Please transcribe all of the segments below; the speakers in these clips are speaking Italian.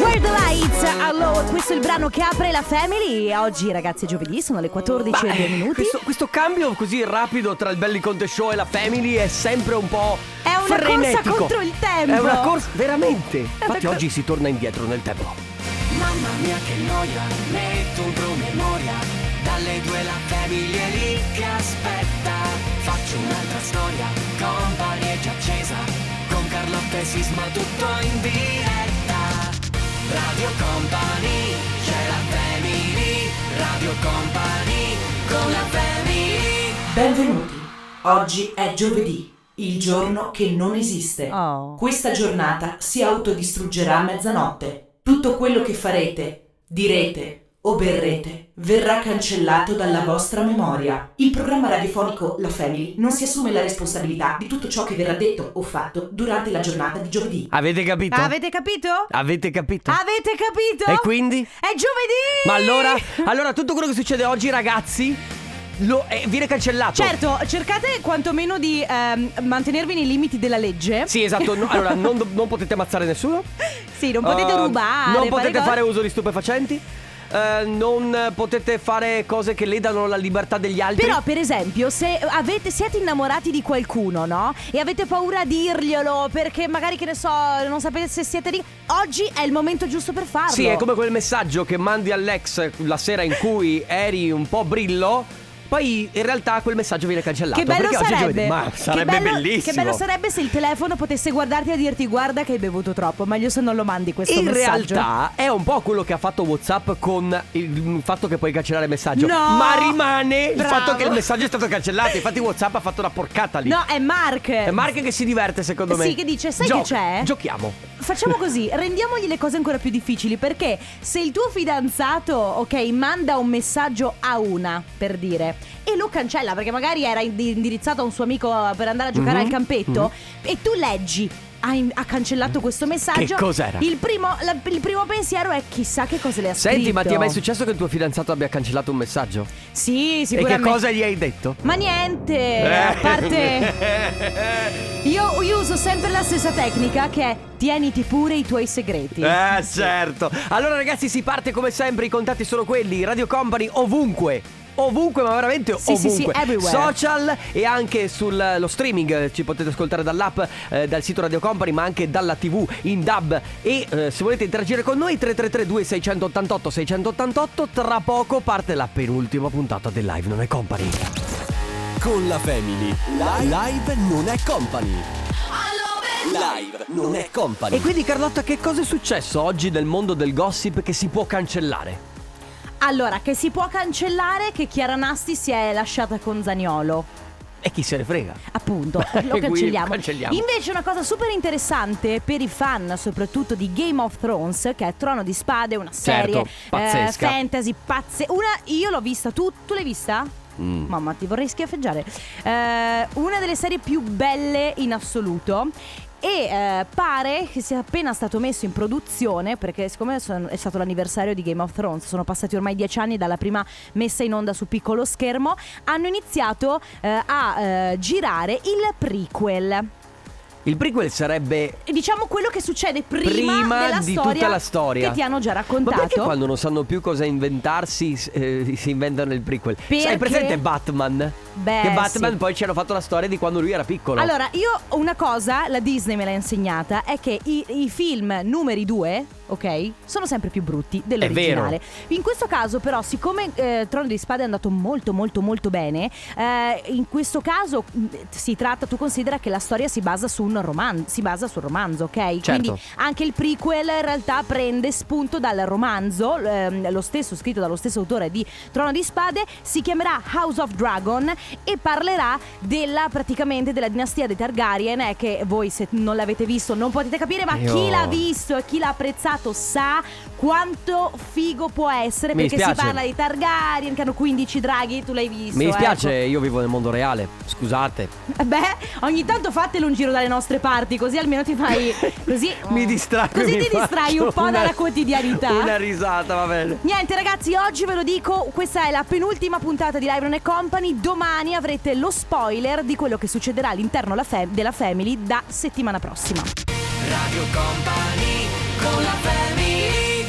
Where the Lights, allora questo è il brano che apre la Family. Oggi ragazzi è giovedì, sono le 14 e 2 minuti. Questo, questo cambio così rapido tra il Belli Conte Show e la Family è sempre un po' È una frenetico. corsa contro il tempo. È una corsa, veramente. Infatti oggi si torna indietro nel tempo. Mamma mia che noia, metto un promemoria. Dalle due la famiglia è lì che aspetta. Faccio un'altra storia, company è già accesa. Con Carlotta e Sisma tutto in diretta Radio Company, c'è la family Radio Company, con la family Benvenuti. Oggi è giovedì, il giorno che non esiste. Oh. Questa giornata si autodistruggerà a mezzanotte. Tutto quello che farete, direte o berrete verrà cancellato dalla vostra memoria. Il programma radiofonico La Family non si assume la responsabilità di tutto ciò che verrà detto o fatto durante la giornata di giovedì. Avete capito? Avete capito? Avete capito? Avete capito? E quindi? È giovedì! Ma allora, allora tutto quello che succede oggi, ragazzi, lo- eh, viene cancellato. Certo, cercate quantomeno di ehm, mantenervi nei limiti della legge Sì, esatto. no- allora, non, non potete ammazzare nessuno. Sì, non potete Uh, rubare Non potete cose. fare uso di stupefacenti. Eh, non potete fare cose che ledano la libertà degli altri. Però, per esempio, se avete, siete innamorati di qualcuno, no? E avete paura a dirglielo perché magari, che ne so, non sapete se siete lì. Oggi è il momento giusto per farlo. Sì, è come quel messaggio che mandi all'ex la sera in cui eri un po' brillo. Poi in realtà quel messaggio viene cancellato. Che bello perché oggi è sarebbe. giovedì. Ma Che sarebbe bello- bellissimo. Che bello sarebbe se il telefono potesse guardarti e dirti guarda che hai bevuto troppo. Meglio se non lo mandi questo In messaggio. realtà è un po' quello che ha fatto WhatsApp con il fatto che puoi cancellare il messaggio. No! Ma rimane il Bravo. fatto che il messaggio è stato cancellato. Infatti, WhatsApp ha fatto una porcata lì. No, è Mark. È Mark che si diverte, secondo me. Sì, che dice, sai Gio- che c'è? Giochiamo. Facciamo così, rendiamogli le cose ancora più difficili perché se il tuo fidanzato, ok, manda un messaggio a una, per dire, e lo cancella perché magari era ind- indirizzato a un suo amico per andare a giocare Mhm, al campetto e tu leggi ha, cancellato questo messaggio. Che cos'era? Il primo, la- il primo pensiero è chissà che cosa le ha Senti, scritto. ma ti è mai successo che il tuo fidanzato abbia cancellato un messaggio? Sì, E sicuramente. che cosa gli hai detto? Ma niente, a parte... Io, io uso sempre la stessa tecnica che è tieniti pure i tuoi segreti. Eh certo Allora ragazzi si parte come sempre I contatti sono quelli Radio Company ovunque Ovunque ma veramente Sì, sì, sì, ovunque everywhere. Social e anche sullo streaming Ci potete ascoltare dall'app eh, Dal sito Radio Company Ma anche dalla tv in dub E eh, se volete interagire con noi 333 2688 688 Tra poco parte la penultima puntata del live Non è Company Con la Family. Live non è company. Live non è company. E quindi Carlotta che cosa è successo oggi nel mondo del gossip Che si può cancellare? Allora, che si può cancellare che Chiara Nasti si è lasciata con Zaniolo. E chi se ne frega Appunto, lo cancelliamo. cancelliamo. Invece una cosa super interessante per i fan, soprattutto di Game of Thrones, che è Trono di Spade, una serie Certo, pazzesca. eh, fantasy pazze. Una io l'ho vista, tu, tu l'hai vista? Mm. Mamma, ti vorrei schiaffeggiare. Eh, una delle serie più belle in assoluto. E eh, pare che sia appena stato messo in produzione, perché siccome son- è stato l'anniversario di Game of Thrones, sono passati ormai dieci anni dalla prima messa in onda su piccolo schermo, hanno iniziato eh, a eh, girare il prequel. Il prequel sarebbe Diciamo quello che succede prima, prima della di storia tutta la storia. che ti hanno già Ma raccontato. perché quando non sanno più cosa inventarsi eh, si inventano il prequel? Perché? Sai presente Batman? Beh, che Batman sì. poi ci hanno fatto la storia di quando lui era piccolo. Allora, io una cosa, la Disney me l'ha insegnata, è che i, i film numeri due, ok, sono sempre più brutti dell'originale. In questo caso, però, siccome eh, Trono di Spade è andato molto, molto, molto bene, eh, in questo caso mh, si tratta, tu considera che la storia si basa su un romanzo, si basa sul romanzo, ok? Certo. Quindi anche il prequel in realtà prende spunto dal romanzo, ehm, lo stesso scritto dallo stesso autore di Trono di Spade, si chiamerà House of Dragon e parlerà della praticamente della dinastia dei Targaryen eh, che voi se non l'avete visto non potete capire, ma Io- chi l'ha visto e chi l'ha apprezzato sa quanto figo può essere Mi perché si parla di Targaryen che hanno 15 draghi, tu l'hai visto. Mi dispiace, ecco. io vivo nel mondo reale. Scusate. Eh Beh, ogni tanto fatelo un giro dalle nostre parti, così almeno ti fai così mi distraggo. Così mi ti distrai un po' una- dalla quotidianità. Una risata, va bene. Niente ragazzi, oggi ve lo dico, questa è la penultima puntata di Live Company, domani avrete lo spoiler di quello che succederà all'interno della Family da settimana prossima. Radio Company con la family.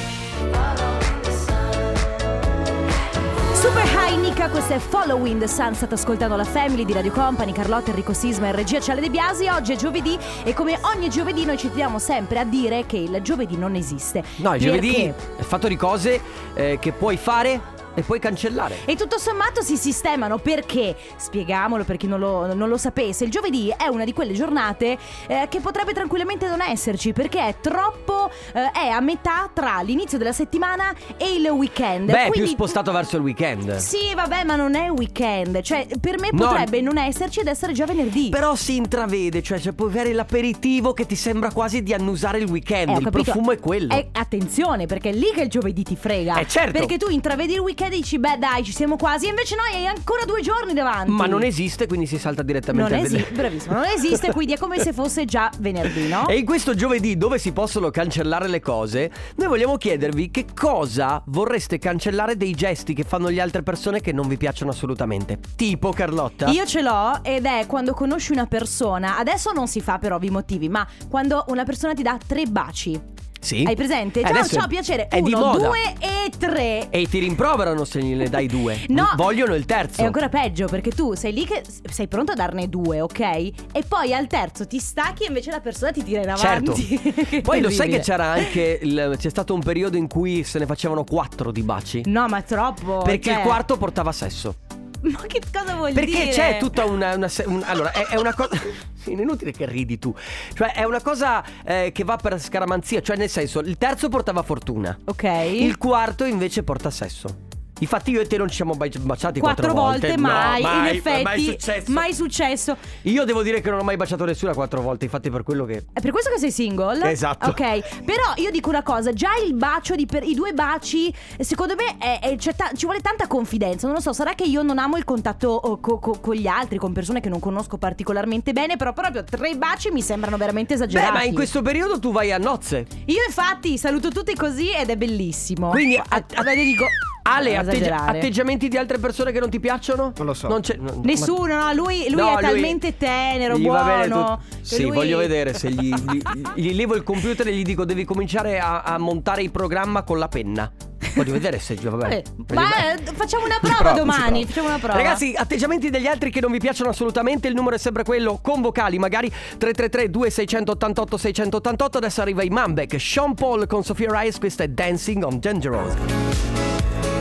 Super High Nika, questo è Following the Sun, state ascoltando la Family di Radio Company, Carlotta, Enrico Sisma e regia Ciale De Biasi. Oggi è giovedì e come ogni giovedì noi ci teniamo sempre a dire che il giovedì non esiste. No, il Perché? giovedì è fatto di cose eh, che puoi fare e puoi cancellare. E tutto sommato si sistemano perché, spiegamolo per chi non lo, non lo sapesse, il giovedì è una di quelle giornate eh, che potrebbe tranquillamente non esserci perché è troppo, eh, è a metà tra l'inizio della settimana e il weekend. Beh, è più Quindi- spostato verso il weekend. Sì, vabbè, ma non è weekend. Cioè, per me No. potrebbe non esserci ed essere già venerdì. Però si intravede, cioè c'è puoi avere l'aperitivo che ti sembra quasi di annusare il weekend. Eh, il capito. profumo è quello. Eh, attenzione, perché è lì che il giovedì ti frega. Eh, certo. Perché tu intravedi il weekend e dici, beh, dai, ci siamo quasi. E invece noi hai ancora due giorni davanti. Ma non esiste, quindi si salta direttamente Non al esiste, bravissimo, non esiste, quindi è come se fosse già venerdì, no? E in questo giovedì dove si possono cancellare le cose, noi vogliamo chiedervi che cosa vorreste cancellare dei gesti che fanno le altre persone che non vi piacciono assolutamente. Tipo Carlotta? Io ce l'ho ed è quando conosci una persona, adesso non si fa per ovvi motivi, ma quando una persona ti dà tre baci. Sì. Hai presente? Eh, Ciao, adesso ciao, piacere. È di Uno, moda. due e tre. E ti rimproverano se gliene dai due. No. Vogliono il terzo. È ancora peggio perché tu sei lì che sei pronto a darne due, ok? E poi al terzo ti stacchi e invece la persona ti tira in Certo. avanti. Che Poi lo sai terribile. che c'era anche. il- c'è stato un periodo in cui se ne facevano quattro di baci. No, ma troppo. Perché cioè- il quarto portava sesso. Ma che cosa vuol dire? Perché c'è tutta una. una un- allora, è, è una cosa. Sì, è inutile che ridi tu. Cioè, è una cosa eh, che va per scaramanzia. Cioè, nel senso, il terzo portava fortuna. Ok. Il quarto invece porta sesso. Infatti, io e te non ci siamo mai baciati Quattro quattro, volte, No, mai, in mai, effetti, mai successo. mai successo. Io devo dire che non ho mai baciato nessuna quattro volte. Infatti, per quello che. È per questo che sei single? Esatto. Ok, però io dico una cosa, già il bacio di per- i due baci, secondo me è- è- ta- ci vuole tanta confidenza. Non lo so, sarà che io non amo il contatto oh, co- co- con gli altri, con persone che non conosco particolarmente bene, però proprio tre baci mi sembrano veramente Beh, esagerati. ma in questo periodo tu vai a nozze. Io infatti saluto tutti così ed è bellissimo. Quindi, a- a- a- dico Ale, non atteggi- esagerare. atteggiamenti di altre persone che non ti piacciono? Non lo so. Non c'è, no, Nessuno, no, lui, lui No, è talmente tenero, gli va bene buono. tut- che Sì, lui- voglio vedere se gli, gli- gli levo il computer e gli dico devi cominciare a, a montare il programma con la penna. Voglio vedere se va bene. Eh, ma eh, facciamo una prova provo, ci domani. provo. Facciamo una prova. Ragazzi, atteggiamenti degli altri che non vi piacciono assolutamente, il numero è sempre quello, con vocali, magari 333 2688 688. Adesso arriva i Mambek, Sean Paul con Sofia Rice, questa è Dancing on Dangerous.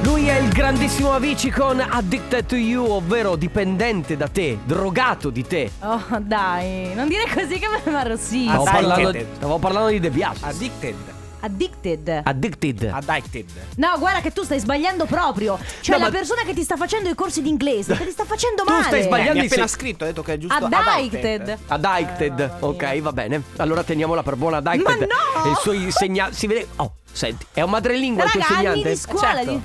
Lui è il grandissimo Avicii con Addicted to You, ovvero dipendente da te, drogato di te. Oh, dai, non dire così che me ne arrossisco. Stavo, Addicted. parlando, stavo parlando di De Biasi. Addicted. Addicted. Addicted. Addicted. No, guarda che tu stai sbagliando proprio. Cioè, No, la ma- persona che ti sta facendo i corsi di inglese, che ti sta facendo Tu male. stai sbagliando. Mi ha di appena scritto, ha detto che è giusto Addicted. Addicted, Eh, mamma ok, va bene. Allora teniamola per buona Addicted. Ma no! E i suoi segnali. Si vede. Oh, senti, è un madrelingua il tuo Raga, anni segnante? di scuola. certo. di-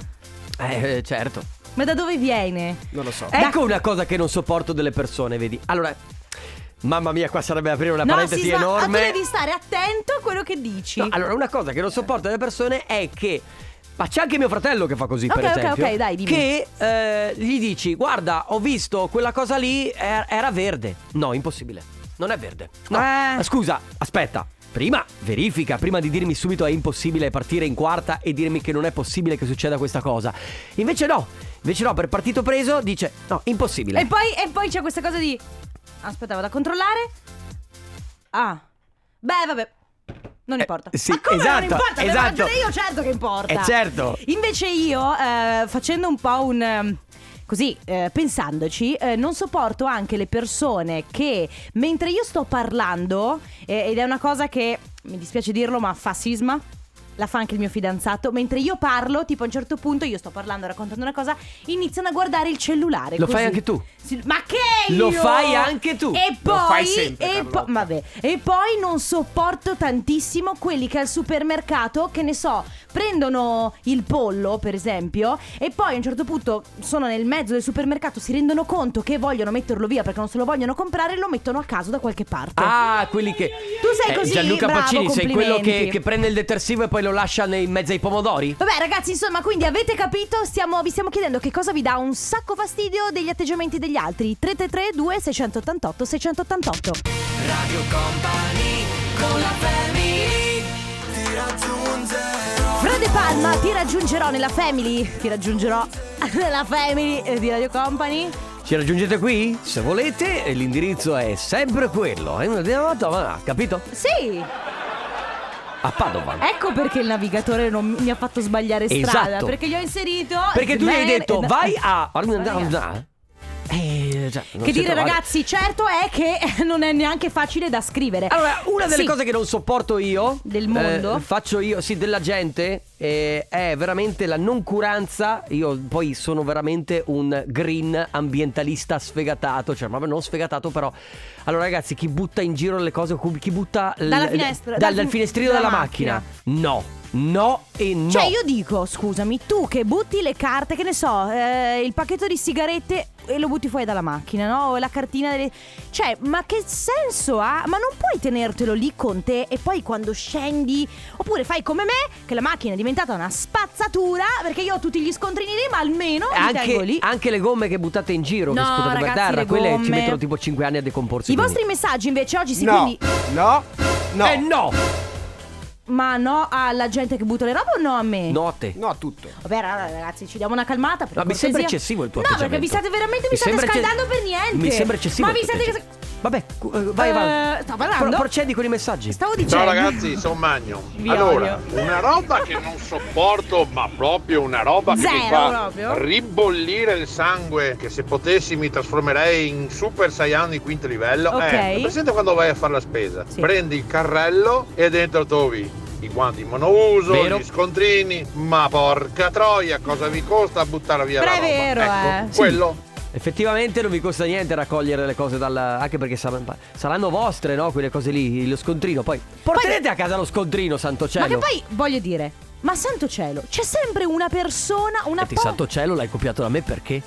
Eh, certo. Ma da dove viene? Non lo so. Ecco una cosa che non sopporto delle persone, vedi. Allora, mamma mia, qua sarebbe aprire una no, parentesi Sisma, ma tu enorme. devi stare attento a quello che dici. No, allora, una cosa che non sopporto delle persone è che. Ma c'è anche mio fratello che fa così, per Ok, ok, esempio. ok, dai, dimmi. Che eh, gli dici, guarda, ho visto quella cosa lì, er- era verde. No, impossibile. Non è verde. No. Eh. Scusa, aspetta. Prima verifica, prima di dirmi subito è impossibile partire in quarta e dirmi che non è possibile che succeda questa cosa. Invece no, invece no, per partito preso dice no, impossibile. E poi, e poi c'è questa cosa di. Aspetta, vado a controllare. Ah. Beh, vabbè. Non Eh, importa. sì, Ma come esatto, non importa? Avevo esatto. ragione io, certo che importa. Eh, certo. Invece io, eh, facendo un po' un... Così, eh, pensandoci, eh, non sopporto anche le persone che mentre io sto parlando, eh, ed è una cosa che mi dispiace dirlo, ma fa sisma. La fa anche il mio fidanzato. Mentre io parlo, tipo a un certo punto, io sto parlando, raccontando una cosa, iniziano a guardare il cellulare. Lo così. fai anche tu? Sì, Ma che Lo io? fai anche tu? E Lo poi, fai sempre, e, po- vabbè, e poi non sopporto tantissimo quelli che al supermercato, che ne so, prendono il pollo, per esempio, e poi a un certo punto sono nel mezzo del supermercato, si rendono conto che vogliono metterlo via perché non se lo vogliono comprare e lo mettono a caso da qualche parte. Ah, quelli che. Tu sei così Gianluca bravo, Pacini, sei quello che, che prende il detersivo e poi lo lascia nei- in mezzo ai pomodori? Vabbè ragazzi, insomma, quindi avete capito? Stiamo- vi stiamo chiedendo che cosa vi dà un sacco fastidio degli atteggiamenti degli altri. 333 2688 688 Radio Company con la family Ti raggiungerò Frode Palma, ti raggiungerò nella family. Ti raggiungerò della Family di Radio Company. Ci raggiungete qui? Se volete, l'indirizzo è sempre quello. eh? Capito? Sì, A Padova. ecco perché il navigatore non mi ha fatto sbagliare strada. Esatto. Perché gli ho inserito. Perché tu gli hai detto vai a. Eh, non Che dire trova- ragazzi, certo è che non è neanche facile da scrivere. Allora, una delle Sì. cose che non sopporto io Del mondo? eh, faccio io, sì, della gente eh, è veramente la noncuranza. Io poi sono veramente un green ambientalista sfegatato, cioè proprio non sfegatato, però. Allora, ragazzi, chi butta in giro le cose, chi butta Dalla l- finestra, dal, dal- dal finestrino dalla della macchina. No, no e no. Cioè, io dico, scusami, tu che butti le carte, che ne so, eh, il pacchetto di sigarette e lo butti fuori dalla macchina, no? O la cartina delle. Cioè, ma che senso ha? Ma non puoi tenertelo lì con te e poi quando scendi. Oppure fai come me, che la macchina è diventata una spazzatura, perché io ho tutti gli scontrini lì, ma almeno li tengo Anche, lì. anche le gomme che buttate in giro, che No, per ragazzi, terra, le quelle ci gomme. mettono tipo 5 anni a decomporsi. I quindi- vostri messaggi invece oggi sì, No, quindi. no, no. Eh no! Ma no alla gente che butta le robe o no a me? No a te. No a tutto. Vabbè, allora, ragazzi, ci diamo una calmata. Per No, mi cortesia. sembra eccessivo il tuo No, atteggiamento. perché vi state veramente mi, Mi state sembra ecce- scaldando per niente. Mi sembra eccessivo. Ma il vi tuo state. Vabbè, eh, vai, Eh, vai. sto parlando. Pro- procedi con i messaggi. Stavo dicendo. Ciao ragazzi, sono Magno. Vi allora, odio. una roba che non sopporto, ma proprio una roba che mi Zero fa proprio. ribollire il sangue, che se potessi mi trasformerei in Super Saiyan di quinto livello. Ok. È, presente quando vai a fare la spesa? Sì. Prendi il carrello e dentro trovi i guanti monouso, Vero. gli scontrini, ma porca troia, cosa vi costa buttare via Però la è roba? vero, ecco, eh. quello Effettivamente non vi costa niente raccogliere le cose dal. Anche perché saranno, saranno vostre, no? Quelle cose lì, lo scontrino. Poi porterete a casa lo scontrino, santo Ma cielo. che poi voglio dire, ma santo cielo, c'è sempre una persona, una E ti po- santo cielo l'hai copiato da me perché?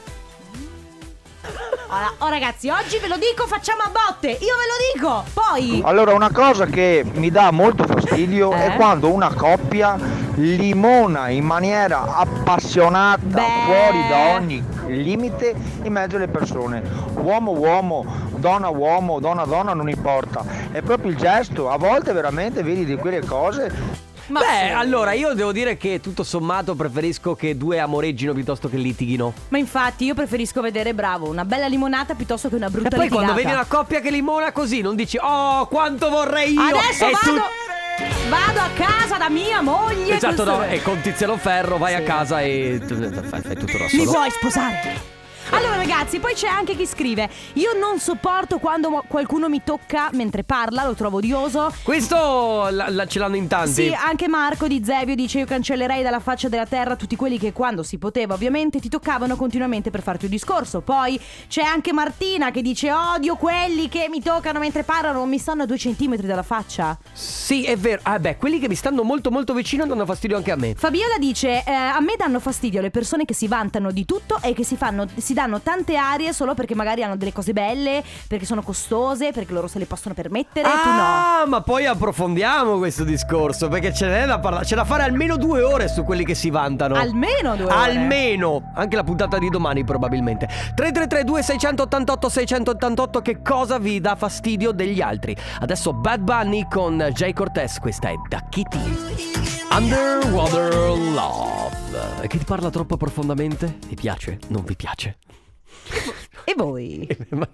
Allora, oh ragazzi, oggi ve lo dico, facciamo a botte. Io ve lo dico. Poi Allora, una cosa che mi dà molto fastidio Eh? è quando una coppia limona in maniera appassionata, Beh. fuori da ogni limite, in mezzo alle persone. Uomo, uomo, donna, uomo, donna, donna, non importa. È proprio il gesto. A volte veramente vedi di quelle cose. Ma Beh, sì. allora io devo dire che tutto sommato preferisco che due amoreggino piuttosto che litighino. Ma infatti io preferisco vedere bravo una bella limonata piuttosto che una E brutta poi quando litigata. vedi una coppia che limona così, non dici "Oh, quanto vorrei io". Adesso E tu- vado Vado a casa da mia moglie Esatto, no, e con Tiziano Ferro vai Sì. a casa e fai, fai tutto da Mi solo. vuoi sposare? Allora ragazzi, poi c'è anche chi scrive Io non sopporto quando qualcuno mi tocca mentre parla, lo trovo odioso Questo la- la- ce l'hanno in tanti. Sì, anche Marco di Zevio dice io cancellerei dalla faccia della terra tutti quelli che quando si poteva ovviamente ti toccavano continuamente per farti un discorso. Poi c'è anche Martina che dice odio quelli che mi toccano mentre parlano, mi stanno a due centimetri dalla faccia. Sì, è vero. Ah, beh, quelli che mi stanno molto molto vicino danno fastidio anche a me. Fabiola dice eh, a me danno fastidio le persone che si vantano di tutto e che si, fanno, si danno tante arie solo perché magari hanno delle cose belle, perché sono costose, perché loro se le possono permettere, tu no. Ah, ma poi approfondiamo questo discorso perché ce n'è da parlare. C'è da fare almeno due ore su quelli che si vantano. Almeno due ore. Almeno. Anche la puntata di domani probabilmente. 3332 688 688 che cosa vi dà fastidio degli altri? Adesso Bad Bunny con Jay Cortez, questa è Da Kitty. Underwater Love. Che ti parla troppo profondamente? Vi piace? Non vi piace? E voi?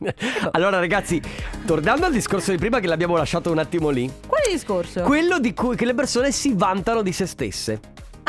allora ragazzi, tornando al discorso di prima che l'abbiamo lasciato un attimo lì, Quale discorso? quello di cui che le persone si vantano di se stesse.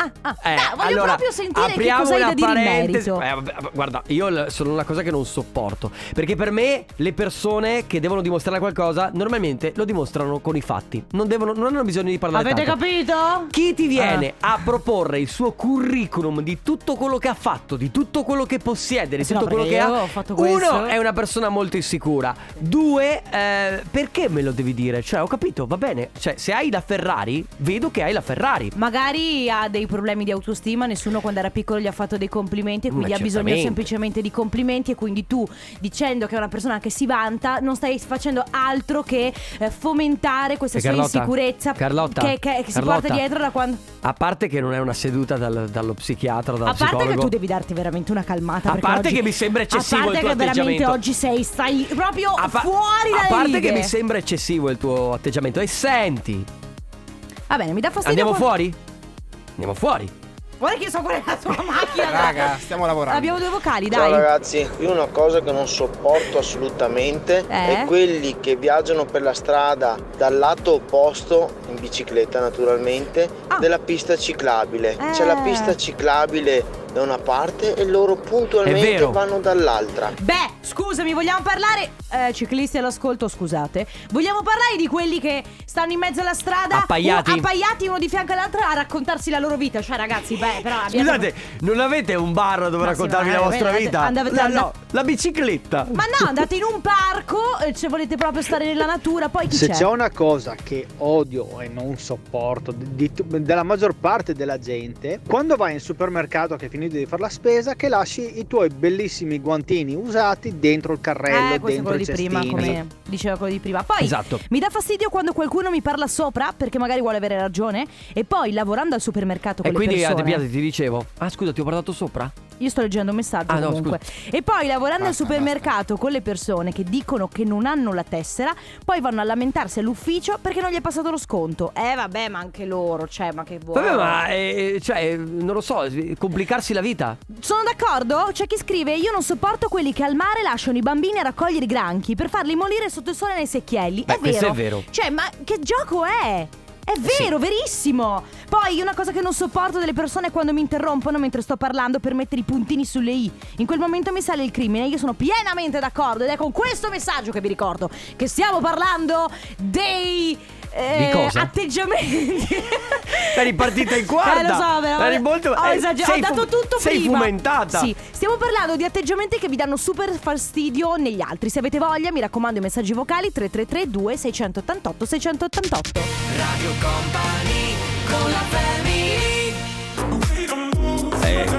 Ah, ah, Eh, dai, voglio allora, proprio sentire che cosa hai da dire in merito. Eh, vabbè, guarda, io sono una cosa che non sopporto. Perché per me le persone che devono dimostrare qualcosa normalmente lo dimostrano con i fatti. Non, devono, non hanno bisogno di parlare Avete tanto. capito? Chi ti viene Ah. a proporre il suo curriculum di tutto quello che ha fatto, di tutto quello che possiede, di Eh tutto no, quello che ha? Uno è una persona molto insicura. Due, eh, perché me lo devi dire? Cioè, ho capito, va bene. Cioè, se hai la Ferrari, vedo che hai la Ferrari. Magari ha dei problemi di autostima, nessuno quando era piccolo gli ha fatto dei complimenti e quindi Ma ha bisogno semplicemente di complimenti e quindi tu dicendo che è una persona che si vanta non stai facendo altro che eh, fomentare questa E sua Carlotta, insicurezza Carlotta, che, che- che si Carlotta. porta dietro da quando... A parte che non è una seduta dal- dallo psichiatra, dallo A parte psicologo. che tu devi darti veramente una calmata A parte oggi- che mi sembra eccessivo A parte il tuo che veramente atteggiamento. oggi sei stai proprio A pa- fuori dalle A parte righe. che mi sembra eccessivo il tuo atteggiamento. E senti, Va bene, mi dà fastidio andiamo quando- fuori? Andiamo fuori. Guarda che io so qual è la tua macchina. Raga, stiamo lavorando. Abbiamo due vocali, Ciao dai. ragazzi, io una cosa che non sopporto assolutamente Eh? è quelli che viaggiano per la strada dal lato opposto, in bicicletta naturalmente, Ah. della pista ciclabile. C'è la Eh. pista ciclabile da una parte e loro puntualmente vanno dall'altra. Beh, scusami, vogliamo parlare. Eh, ciclisti all'ascolto, scusate. Vogliamo parlare di quelli che stanno in mezzo alla strada. Appaiati. uno- appaiati uno di fianco all'altro a raccontarsi la loro vita. Cioè, ragazzi, beh, però abbiamo. Scusate, non avete un bar dove No, raccontarvi la vostra andate- vita? andate- La- andate- no, la bicicletta. Ma no, andate in un parco, eh, se volete proprio stare nella natura, poi chi Se c'è? c'è una cosa che odio e non sopporto di- di- della maggior parte della gente, quando vai in supermercato che hai finito di fare la spesa, che lasci i tuoi bellissimi guantini usati dentro il carrello, Eh, dentro quello il di prima, cestino. come diceva quello di prima. Poi Esatto. mi dà fastidio quando qualcuno mi parla sopra perché magari vuole avere ragione e poi lavorando al supermercato con E le quindi a persone. De Biasi ti dicevo. Ah, scusa, ti ho guardato sopra? Io sto leggendo un messaggio Ah, no, comunque. E poi lavorando al supermercato con le persone che dicono che non hanno la tessera, poi vanno a lamentarsi all'ufficio perché non gli è passato lo sconto. Eh vabbè, ma anche loro, cioè, ma che vuoi? Vabbè, ma eh, cioè, non lo so, complicarsi la vita. Sono d'accordo? C'è chi scrive: Io non sopporto quelli che al mare lasciano i bambini a raccogliere i granchi per farli morire sotto il sole nei secchielli. Beh, è vero. è vero. Cioè, ma che gioco è? È vero, verissimo. Poi una cosa che non sopporto delle persone è quando mi interrompono mentre sto parlando per mettere i puntini sulle i. In quel momento mi sale il crimine. Io sono pienamente d'accordo ed è con questo messaggio che vi ricordo che stiamo parlando dei eh, Di cosa? atteggiamenti. Eri partita in quarta. Eh, lo so, però. Eri molto- Ho eh, esagerato. Ho sei dato fu- tutto sei prima. fumentata. Sì, stiamo parlando di atteggiamenti che vi danno super fastidio negli altri. Se avete voglia, mi raccomando, i messaggi vocali 333 2688 688. Radio Company con la È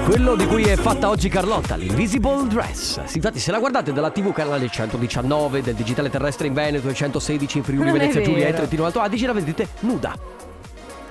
quello di cui è fatta oggi Carlotta, l'Invisible Dress. Sì, infatti, se la guardate dalla TV canale 119 del digitale terrestre in Veneto e 116 in Friuli, Venezia Giulia e. Trentino Alto Adige, la vedete nuda.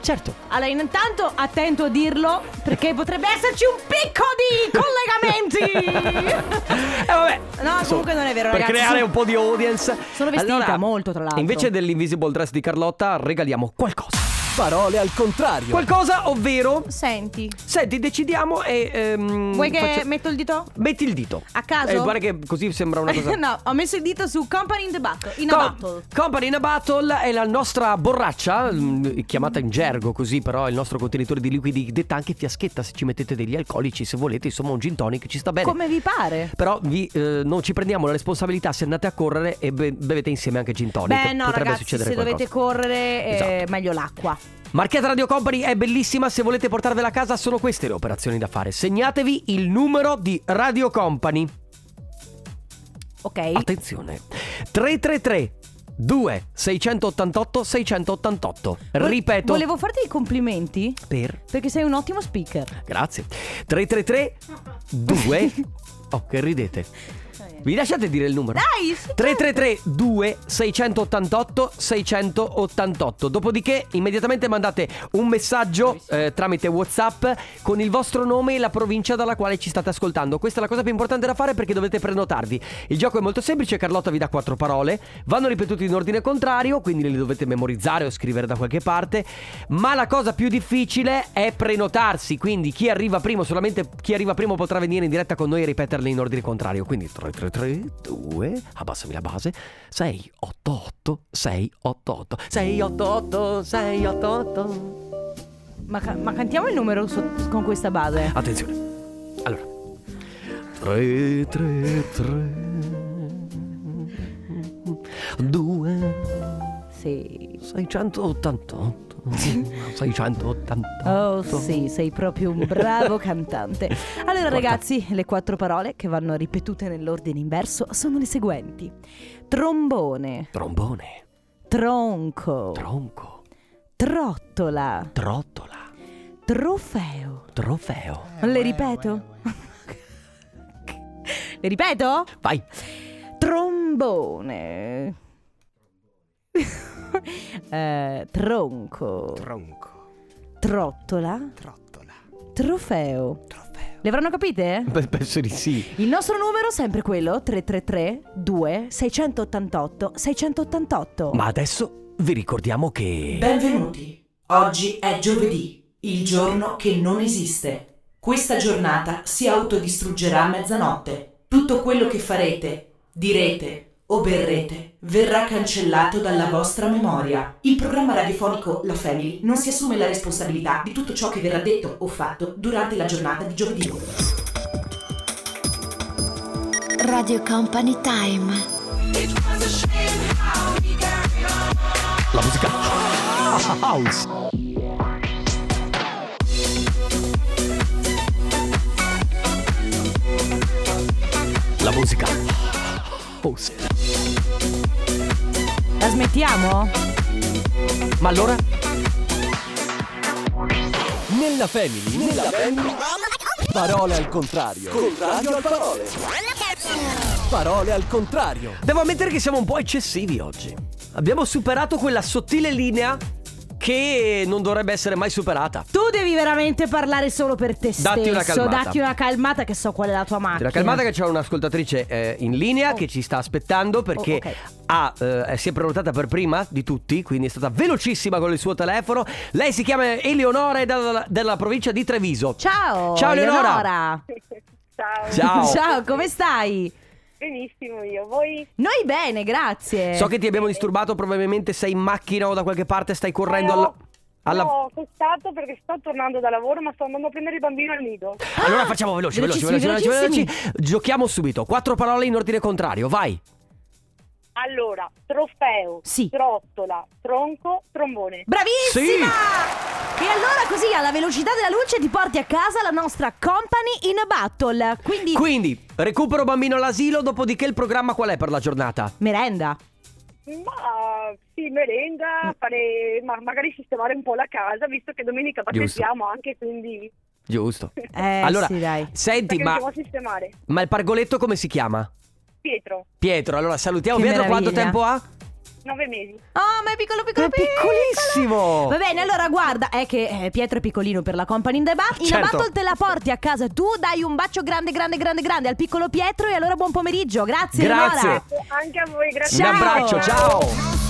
Certo. Allora, intanto attento a dirlo perché potrebbe esserci un picco di collegamenti. E vabbè. No, comunque non è vero, Per ragazzi. creare sono- un po' di audience. Sono vestita Allora, molto, tra l'altro. Invece dell'Invisible Dress di Carlotta, regaliamo qualcosa. Parole al contrario. Qualcosa, ovvero. Senti, Senti, decidiamo e. ehm, vuoi che faccia- metto il dito? Metti il dito. A caso? Eh, guarda che così sembra una cosa. no, ho messo il dito su Company in the Battle. In a Com- battle. Company in a Battle è la nostra borraccia, mm, chiamata in gergo così, però è il nostro contenitore di liquidi, detta anche fiaschetta se ci mettete degli alcolici, se volete, insomma un gin tonic ci sta bene. Come vi pare? Però vi, eh, non ci prendiamo la responsabilità se andate a correre e be- bevete insieme anche gin tonic. Beh, no, Potrebbe ragazzi, succedere se qualcosa. dovete correre, è Esatto. meglio l'acqua. Marchetta Radio Company è bellissima, se volete portarvela a casa sono queste le operazioni da fare. Segnatevi il numero di Radio Company. Ok? Attenzione. 333 2 688 688. Vol- Ripeto. Volevo farti i complimenti Per perché sei un ottimo speaker. Grazie. 333 2 Oh, che ridete. Vi lasciate dire il numero? Dai, sì, 333 2 688 688 Dopodiché immediatamente mandate un messaggio eh, tramite Whatsapp con il vostro nome e la provincia dalla quale ci state ascoltando. Questa è la cosa più importante da fare perché dovete prenotarvi. Il gioco è molto semplice, Carlotta vi dà quattro parole. Vanno ripetute in ordine contrario, quindi le dovete memorizzare o scrivere da qualche parte. Ma la cosa più difficile è prenotarsi Quindi chi arriva primo, solamente chi arriva primo potrà venire in diretta con noi e ripeterle in ordine contrario. Quindi 333 2 abbassami la base 688 688 688 688 Ma, ca- ma cantiamo il numero so- con questa base. Attenzione. Allora. 333 2 Sì. 688 688 Oh sì, sei proprio un bravo cantante. Allora ragazzi, le quattro parole che vanno ripetute nell'ordine inverso sono le seguenti. Trombone, Trombone tronco, Tronco trottola, Trottola trofeo. Trofeo Le ripeto? Le ripeto? Vai Trombone. Eh, tronco. Tronco. Trottola. Trottola. Trofeo. Le avranno capite? Beh, Penso di sì Il nostro numero è sempre quello 333 2 688 688. Ma adesso vi ricordiamo che Benvenuti. Oggi è giovedì, Il giorno che non esiste. Questa giornata si autodistruggerà a mezzanotte. Tutto quello che farete, direte o berrete verrà cancellato dalla vostra memoria. Il programma radiofonico La Family non si assume la responsabilità di tutto ciò che verrà detto o fatto durante la giornata di giovedì. Radio Company Time. La musica house. La musica house. La smettiamo? Ma allora? Nella family, nella family. Parole al contrario. Contrario al parole. Parole al contrario. Devo ammettere che siamo un po' eccessivi oggi. Abbiamo superato quella sottile linea che non dovrebbe essere mai superata. Tu devi veramente parlare solo per te Datti stesso. una calmata. Datti una calmata che so qual è la tua macchina. La calmata che c'è un'ascoltatrice eh, in linea che ci sta aspettando perché Oh, ok. ha, eh, si è prenotata per prima di tutti, quindi è stata velocissima con il suo telefono. Lei si chiama Eleonora e è dalla, della provincia di Treviso. Ciao. Ciao, Eleonora. Ciao. Ciao. Ciao, come stai? Benissimo io, voi? Noi bene, grazie. So che ti abbiamo disturbato, probabilmente sei in macchina o da qualche parte stai correndo No, alla... alla- No, ho costato perché sto tornando da lavoro ma sto andando a prendere il bambino al nido. Allora facciamo veloci, veloci, veloci, veloci. Giochiamo subito. Quattro parole in ordine contrario, vai. Allora, trofeo, Sì. trottola, tronco, trombone. Bravissima! E allora così alla velocità della luce ti porti a casa la nostra company in a battle. Quindi Quindi, recupero bambino all'asilo, dopodiché il programma qual è per la giornata? merenda. Ma sì, merenda, fare, ma magari sistemare un po' la casa, visto che domenica battezziamo anche, quindi Giusto. Eh, allora, sì, dai. senti, perché ma, dobbiamo sistemare. ma il pargoletto come si chiama? Pietro, Pietro, allora salutiamo Che Pietro, quanto meraviglia. tempo ha? nove mesi. Oh, ma è piccolo, piccolo, È piccolo. piccolissimo. Va bene, allora guarda, è che eh, Pietro è piccolino per la company in the ba- in Certo. battle te la porti a casa tu, dai un bacio grande, grande, grande, grande al piccolo Pietro e allora buon pomeriggio. Grazie, Grazie. Anche a voi, grazie. Un Ciao. abbraccio, ciao.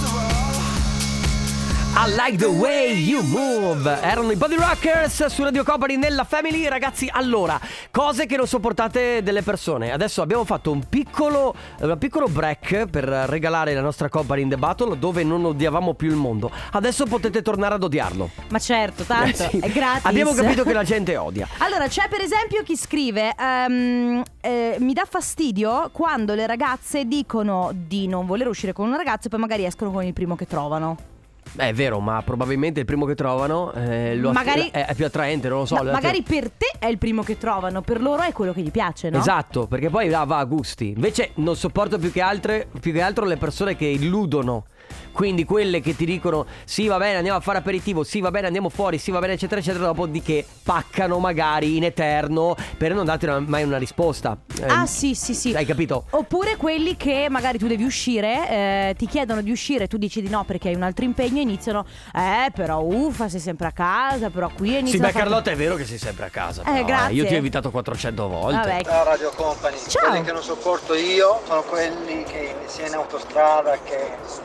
I like the way you move. Erano i Body Rockers su Radio Company nella Family. Ragazzi, allora, cose che non sopportate delle persone. Adesso abbiamo fatto un piccolo, un piccolo break per regalare la nostra Company in the Battle dove non odiavamo più il mondo. Adesso potete tornare ad odiarlo. Ma certo, tanto, Eh sì. è gratis. Abbiamo capito che la gente odia. Allora, c'è per esempio chi scrive: ehm, eh, Mi dà fastidio quando le ragazze dicono di non voler uscire con un ragazzo e poi magari escono con il primo che trovano. Beh, è vero, ma probabilmente il primo che trovano eh, lo att- Magari- è, è più attraente, non lo so. No, le- magari per te è il primo che trovano, per loro è quello che gli piace, no? Esatto, perché poi va, va a gusti. Invece non sopporto più che, altre, più che altro le persone che illudono. Quindi quelle che ti dicono sì va bene andiamo a fare aperitivo, sì va bene andiamo fuori, sì va bene eccetera eccetera, dopodiché paccano magari in eterno per non darti una- mai una risposta. Eh, Ah sì sì sì Hai capito? Oppure quelli che magari tu devi uscire eh, Ti chiedono di uscire Tu dici di no perché hai un altro impegno E iniziano Eh però uffa sei sempre a casa Però qui Sì, iniziano beh a fare- Carlotta è vero che sei sempre a casa. Eh, però, grazie. Io ti ho invitato 400 volte. Vabbè Ciao Radio Company, Ciao. quelli che non sopporto io sono quelli che sia in autostrada che in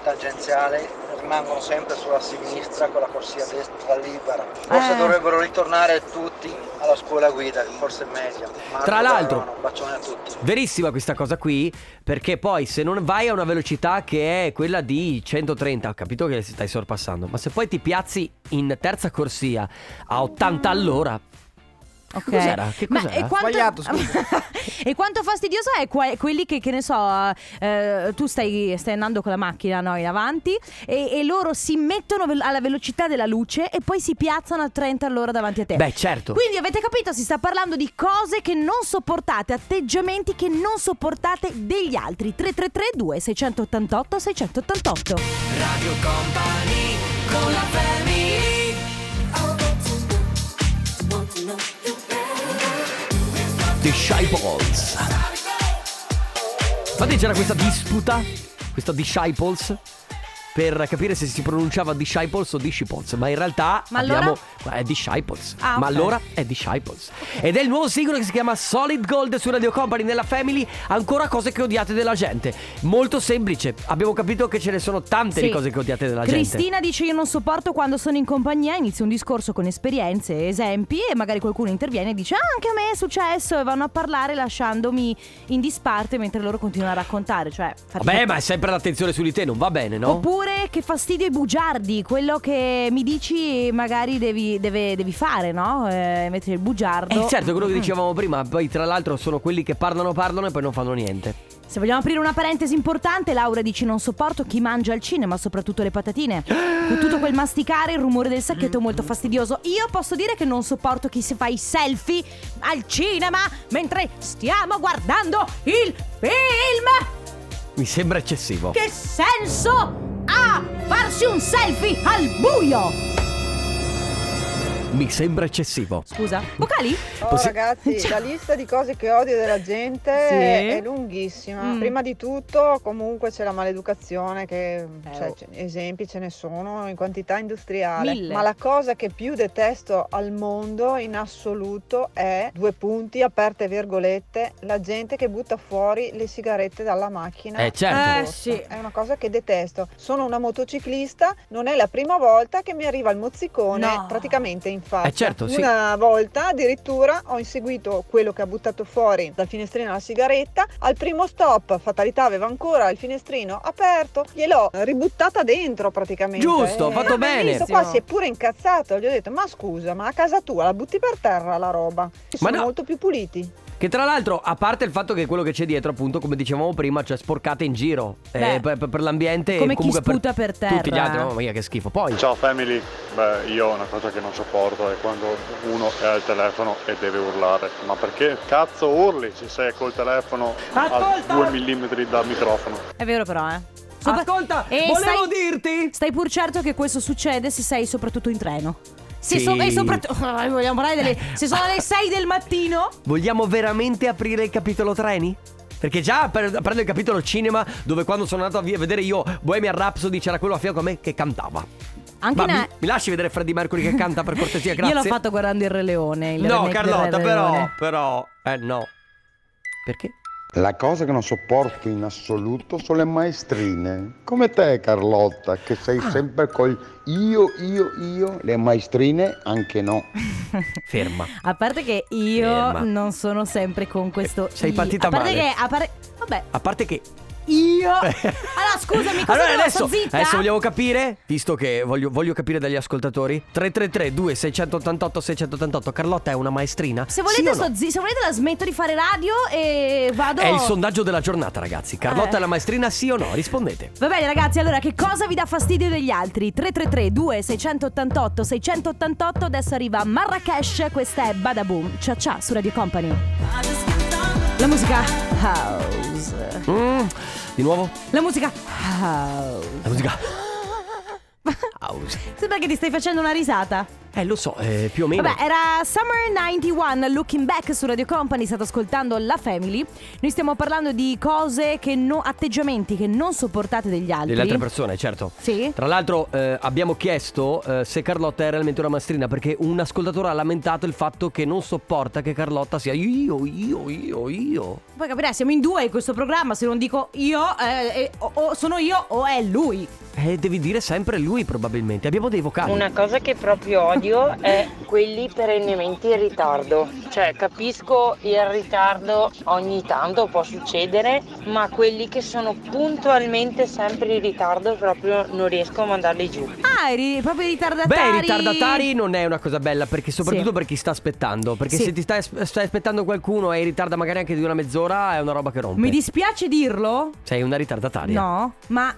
tangenziale rimangono sempre sulla sinistra con la corsia destra libera. Forse Eh. dovrebbero ritornare tutti alla scuola guida, che forse è meglio. Marco Tra l'altro- Barone, un bacione a tutti. Verissima questa cosa qui, perché poi se non vai a una velocità che è quella di 130, ho capito che stai sorpassando, ma se poi ti piazzi in terza corsia a 80 all'ora, Ok. Cos'era? Che Ma cos'era? e quanto... Sbagliato, scusa. e quanto fastidioso è que- quelli che, che ne so, eh, tu stai, stai andando con la macchina no, in avanti e, e loro si mettono vel- alla velocità della luce e poi si piazzano a 30 all'ora davanti a te. Beh, certo. Quindi avete capito, si sta parlando di cose che non sopportate, atteggiamenti che non sopportate degli altri. 3332 688 688. Radio Company con la family Disciples. Infatti c'era questa disputa, questa Disciples, per capire se si pronunciava Disciples o Disciples, ma in realtà Ma abbiamo allora? è Disciples. Ah, ma ok. allora è Disciples. Ed è il nuovo singolo che si chiama Solid Gold su Radio Company nella Family, ancora cose che odiate della gente. Molto semplice, abbiamo capito che ce ne sono tante Sì. di cose che odiate della gente. Cristina dice io non sopporto quando sono in compagnia, inizio un discorso con esperienze esempi e magari qualcuno interviene e dice ah, anche a me è successo e vanno a parlare lasciandomi in disparte mentre loro continuano a raccontare, cioè Vabbè, ma è sempre l'attenzione su di te, non va bene, no? Oppure che fastidio i bugiardi, quello che mi dici magari devi, deve- devi fare, no? Eh, mentre il bugiardo... Eh certo, quello che Mm. dicevamo prima, poi tra l'altro sono quelli che parlano parlano e poi non fanno niente. Se vogliamo aprire una parentesi importante, Laura dice non sopporto chi mangia al cinema, soprattutto le patatine. Con tutto quel masticare, il rumore del sacchetto è molto fastidioso. Io posso dire che non sopporto chi si fa i selfie al cinema mentre stiamo guardando il film. Mi sembra eccessivo. Che senso ha farsi un selfie al buio? Mi sembra eccessivo. Scusa, vocali? Oh Possi- ragazzi, Ciao. la lista di cose che odio della gente Sì. è lunghissima. Mm. Prima di tutto, comunque c'è la maleducazione, che Eh, cioè, oh. ce- esempi ce ne sono in quantità industriale. Mille. Ma la cosa che più detesto al mondo in assoluto è due punti, aperte virgolette, la gente che butta fuori le sigarette dalla macchina. Eh, certo. Eh, sì. È una cosa che detesto. Sono una motociclista, non è la prima volta che mi arriva il mozzicone No. praticamente in faccia. Eh, certo, sì. Una volta addirittura ho inseguito quello che ha buttato fuori dal finestrino la sigaretta. Al primo stop, fatalità, aveva ancora il finestrino aperto, gliel'ho ributtata dentro praticamente. Giusto, Eh, fatto e bene. Questo qua si è pure incazzato, gli ho detto "Ma scusa, ma a casa tua la butti per terra la roba?" Ma Sono no. molto più puliti. Che tra l'altro, a parte il fatto che quello che c'è dietro, appunto, come dicevamo prima, c'è sporcate in giro Beh, eh, per, per l'ambiente come e chi sputa per terra. Tutti gli altri, mamma mia, che schifo. Poi, Ciao family, beh io una cosa che non sopporto è quando uno è al telefono e deve urlare. Ma perché cazzo urli se sei col telefono a 2 mm dal microfono? È vero però, eh. Sopra- ascolta, E volevo stai- dirti. Stai pur certo che questo succede se sei soprattutto in treno. Se so- e soprattutto vogliamo parlare delle se sono le 6 del mattino Vogliamo veramente aprire il capitolo treni? Perché già per- prendo il capitolo cinema, dove quando sono andato a vi- vedere io Bohemian Rhapsody c'era quello a fianco a me che cantava. anche Ma na- mi, mi lasci vedere Freddie Mercury che canta per cortesia, grazie? Io l'ho fatto guardando il Re Leone. il No, del Carlotta, Re però, Leone. però, eh no. Perché? La cosa che non sopporto in assoluto sono le maestrine. Come te, Carlotta, che sei Ah. sempre col io, io, io. Le maestrine anche no. Ferma. A parte che io Ferma. non sono sempre con questo Sei i. partita A parte male. che a par- vabbè, A parte che io Allora, scusami, cosa Allora adesso, sto zitta? adesso vogliamo capire, visto che voglio, voglio capire dagli ascoltatori 333 2688 688 Carlotta è una maestrina? Se volete, Sì no? zi- se volete la smetto di fare radio e vado È il sondaggio della giornata ragazzi Carlotta Eh. è la maestrina sì o no? Rispondete Va bene ragazzi, allora che cosa vi dà fastidio degli altri? 333 2688 688 Adesso arriva Marrakesh, questa è Badaboom Cia cia su Radio Company La musica house. Mm, Di nuovo? La musica house. La musica House Sembra che ti stai facendo una risata Eh lo so, eh, più o meno Vabbè, era Summer 91 Looking Back su Radio Company, state ascoltando La Family. Noi stiamo parlando di cose che no, atteggiamenti che non sopportate degli altri. Delle altre persone, certo. Sì. Tra l'altro eh, abbiamo chiesto eh, se Carlotta è realmente una maestrina perché un ascoltatore ha lamentato il fatto che non sopporta che Carlotta sia io, io, io, io. Poi capirai, siamo in due in questo programma, se non dico io, eh, o, o sono io o è lui. Eh, devi dire sempre lui probabilmente. Abbiamo dei vocali. Una cosa che proprio odio è quelli perennemente in ritardo. Cioè, capisco il ritardo ogni tanto può succedere, ma quelli che sono puntualmente sempre in ritardo proprio non riesco a mandarli giù. Ah, eri proprio i ritardatari. Beh, i ritardatari non è una cosa bella perché soprattutto Sì. per chi sta aspettando. Perché Sì. se ti stai, stai aspettando qualcuno e ritarda magari anche di una mezz'ora è una roba che rompe. Mi dispiace dirlo, Sei una ritardataria. no, ma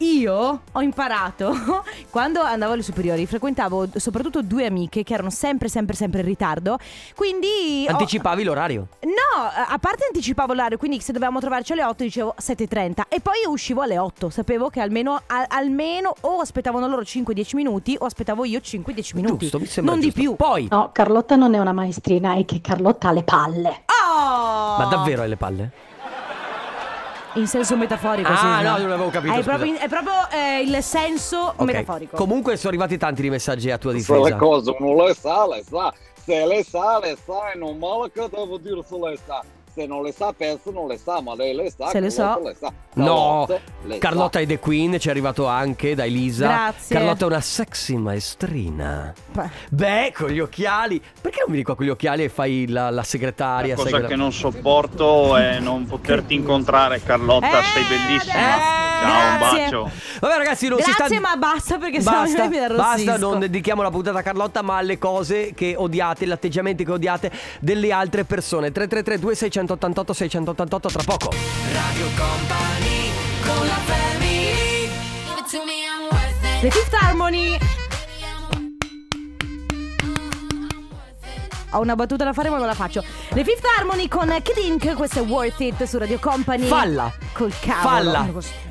io ho imparato quando andavo alle superiori, frequentavo soprattutto due amiche che erano sempre, sempre, sempre in ritardo. Quindi. ho- Anticipavi l'orario. No, a parte anticipavo l'orario, quindi se dovevamo trovarci alle 8 dicevo 7.30 e poi uscivo alle 8. Sapevo che almeno, a- almeno o aspettavano loro 5-10 minuti o aspettavo io 5-10 minuti. Giusto, mi sembra non giusto. di più. Poi, No, Carlotta non è una maestrina, è che Carlotta ha le palle. Oh! ma davvero hai le palle? In senso metaforico, Ah, sì, no, non avevo capito, È scusa. proprio, è proprio, eh, il senso Ok. metaforico. Comunque sono arrivati tanti di messaggi a tua Se difesa. le cose non le sa, le sa. Se le sa, le sa e non male che devo dire se le sa. Se non le sa, penso non le sa, ma lei le sa. Se le so. le sa. No, Carlotta le Carlotta e The Queen ci è arrivato anche da Elisa. Grazie. Carlotta è una sexy maestrina. Beh, con gli occhiali. Perché non vieni qua con gli occhiali e fai la, la segretaria? La cosa che- che non sopporto è non poterti incontrare, Carlotta. sei bellissima. Ciao, un grazie. bacio. Vabbè, ragazzi, non si sta. Grazie, ma basta perché sennò Basta, io mi arrossisco. basta, non dedichiamo la puntata a Carlotta, ma alle cose che odiate, gli atteggiamenti che odiate delle altre persone. 333 2688 688 tra poco. Radio Company con la family The Fifth Harmony. Ho una battuta da fare ma non la faccio. The Fifth Harmony con Kid Ink, questo è Worth It su Radio Company. Falla. Col cavolo. Falla.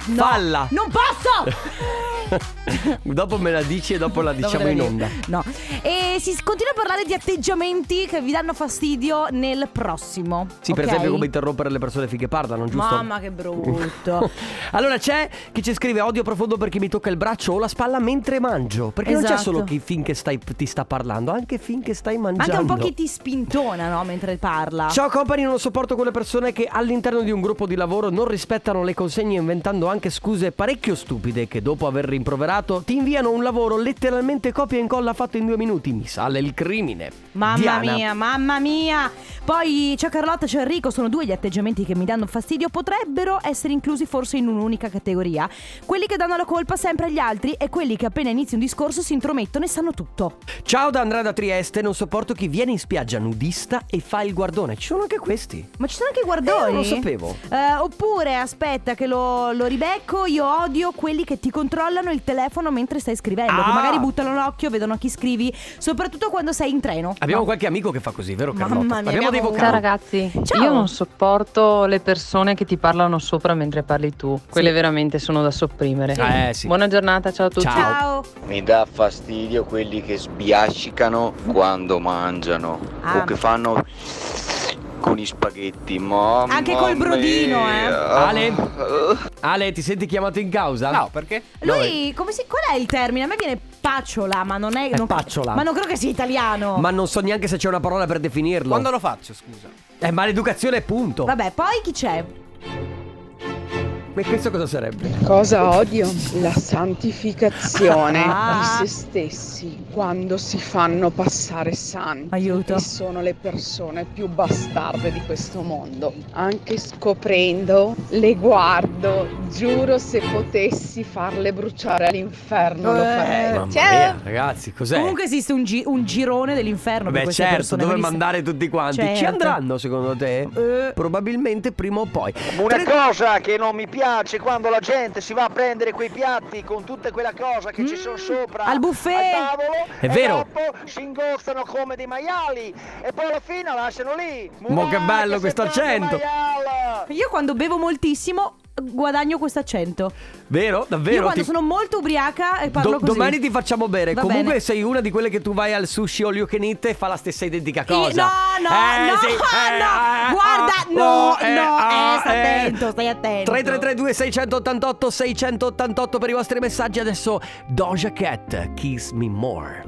No, Falla. Non posso! dopo me la dici e dopo la diciamo Dovrei in onda. No. E si continua a parlare di atteggiamenti che vi danno fastidio nel prossimo. Sì, per ok? esempio come interrompere le persone finché parlano, giusto? Mamma che brutto. Allora c'è chi ci scrive odio profondo perché mi tocca il braccio o la spalla mentre mangio. Perché non c'è Esatto. solo chi finché stai, ti sta parlando, anche finché stai mangiando. Anche un po' chi ti spintona, no? Mentre parla. Ciao company, non sopporto quelle persone che all'interno di un gruppo di lavoro non rispettano le consegne inventando anche scuse parecchio stupide che dopo aver rimproverato ti inviano un lavoro letteralmente copia e incolla fatto in due minuti. Mi sale il crimine. Mamma Diana. mia, mamma mia. Poi c'è Carlotta, c'è Enrico, sono due gli atteggiamenti che mi danno fastidio, potrebbero essere inclusi forse in un'unica categoria. Quelli che danno la colpa sempre agli altri e quelli che appena inizi un discorso si intromettono e sanno tutto. Ciao da Andrea da Trieste, non sopporto chi viene in spiaggia nudista e fa il guardone. Ci sono anche questi. Ma ci sono anche i guardoni? Eh, non lo sapevo. Eh, oppure, aspetta che lo, lo ribecco, io odio quelli che ti controllano il telefono mentre stai scrivendo, che Ah. magari buttano l'occhio, vedono a chi scrivi, soprattutto quando sei in treno. Abbiamo No. qualche amico che fa così, vero Mamma Carlotta? mia, abbiamo dei abbiamo- vocali. Ciao ragazzi, Ciao. io non sopporto le persone che ti parlano sopra mentre parli tu, quelle Sì. veramente sono da sopprimere. Sì. Eh, sì. Buona giornata, ciao a tutti. Ciao. Mi dà fastidio quelli che sbiascicano quando mangiano Ah. o che fanno con i spaghetti. Mamma Anche col brodino, eh. mia. Ale? Ale, ti senti chiamato in causa? No, perché? Lui, come si, qual è il termine? A me viene pacciola, ma non è. È non- pacciola. Ma non credo che sia italiano. Ma non so neanche se c'è una parola per definirlo. Quando lo faccio, scusa? È maleducazione, punto. Vabbè, poi chi c'è? Ma questo cosa sarebbe? Cosa odio? La santificazione Ah. di se stessi quando si fanno passare santi. Aiuto. E sono le persone più bastarde di questo mondo. Anche scoprendo, le guardo, giuro se potessi farle bruciare all'inferno lo Eh. farei. Mamma Ciao! mia, ragazzi, cos'è? Comunque esiste un, gi- un girone dell'inferno. Beh, certo, persone, dove mandare tutti quanti? Ci Certo. andranno secondo te? Eh. Probabilmente prima o poi. Una cosa che non mi piace quando la gente si va a prendere quei piatti con tutte quella cosa che ci sono sopra al buffet. al tavolo È e vero. dopo si ingozzano come dei maiali e poi alla fine la lasciano lì. Mo che bello questo accento. Io quando bevo moltissimo guadagno questo accento. Vero? Davvero? Io quando Ti- sono molto ubriaca e parlo Do- così. domani ti facciamo bere. Va Comunque bene. sei una di quelle che tu vai al sushi can eat e fa la stessa identica cosa. No, no, Eh, no, sì, eh, no. eh, Guarda, ah, no, oh, no, eh, eh, ah, stai eh. attento, stai attento. 3332 688 688 per i vostri messaggi adesso Doja Cat Kiss Me More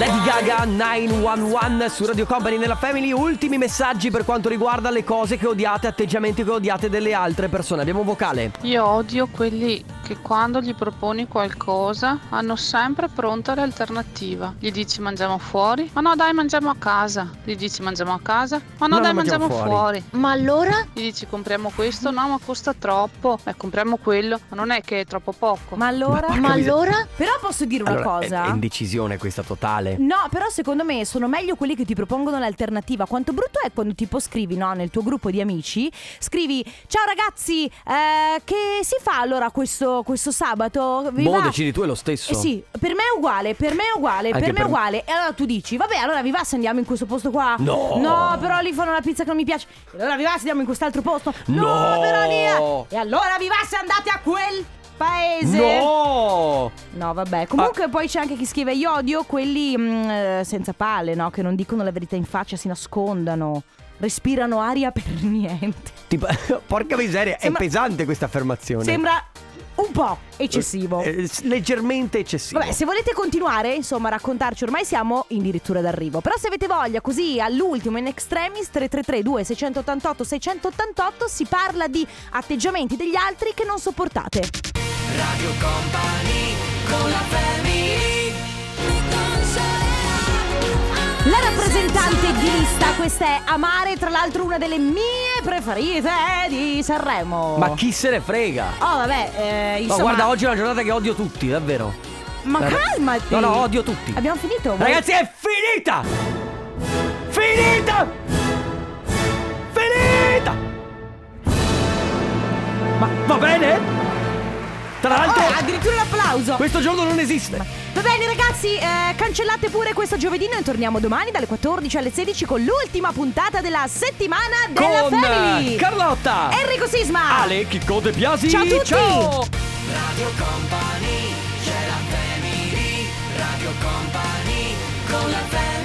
Lady Gaga 911 su Radio Company nella Family. Ultimi messaggi per quanto riguarda le cose che odiate atteggiamenti che odiate delle altre persone. Abbiamo un vocale. Io odio quelli che quando gli proponi qualcosa hanno sempre pronta l'alternativa. Gli dici mangiamo fuori? Ma no dai mangiamo a casa. Gli dici mangiamo a casa? Ma no No, dai mangiamo mangiamo, fuori. fuori. Ma allora? Gli dici compriamo questo? No ma costa troppo. Eh compriamo quello. Ma non è che è troppo poco. Ma allora? Ma porca miseria. Però posso dire una Allora, cosa? è, è indecisione questa totale No, però secondo me sono meglio quelli che ti propongono l'alternativa. Quanto brutto è quando tipo scrivi, no, nel tuo gruppo di amici, scrivi "Ciao ragazzi, eh, che si fa allora questo, questo sabato? Vi Boh, va?" decidi tu è lo stesso Eh sì, per me è uguale, per me è uguale, Anche per me è uguale. E allora tu dici, vabbè, allora vi va se andiamo in questo posto qua? No. No, però lì fanno la pizza che non mi piace. E allora vi va se andiamo in quest'altro posto? No. però lì. E allora vi va se andate a quel paese. No! No, vabbè. Comunque poi c'è anche chi scrive io odio quelli mm, eh, senza pale, no? Che non dicono la verità in faccia, si nascondano. Respirano aria per niente. Tipo, porca miseria, Sembra- è pesante questa affermazione. Sembra un po' eccessivo. Eh, s- leggermente eccessivo. Vabbè, se volete continuare, insomma, a raccontarci, ormai siamo addirittura d'arrivo. Però se avete voglia, così all'ultimo in extremis 333 2688 688 si parla di atteggiamenti degli altri che non sopportate. Radio Company con la family La rappresentante di lista, questa è Amare, tra l'altro una delle mie preferite di Sanremo. Ma chi se ne frega? Oh, vabbè, eh, insomma. guarda, oggi è una giornata che odio tutti, davvero. Ma calmati. No, no, odio tutti. Abbiamo finito? Ragazzi, è finita! Finita! Finita! Ma va bene? Tra l'altro, Oh, addirittura l'applauso. questo giorno non esiste. Va bene ragazzi, eh, cancellate pure questo giovedì, noi torniamo domani dalle 14 alle 16 con l'ultima puntata della settimana della Con Family. Carlotta, Enrico Sisma. Ale, Chicco De Biasi. Ciao a tutti. Ciao. Radio Company c'è la family Radio Company con la family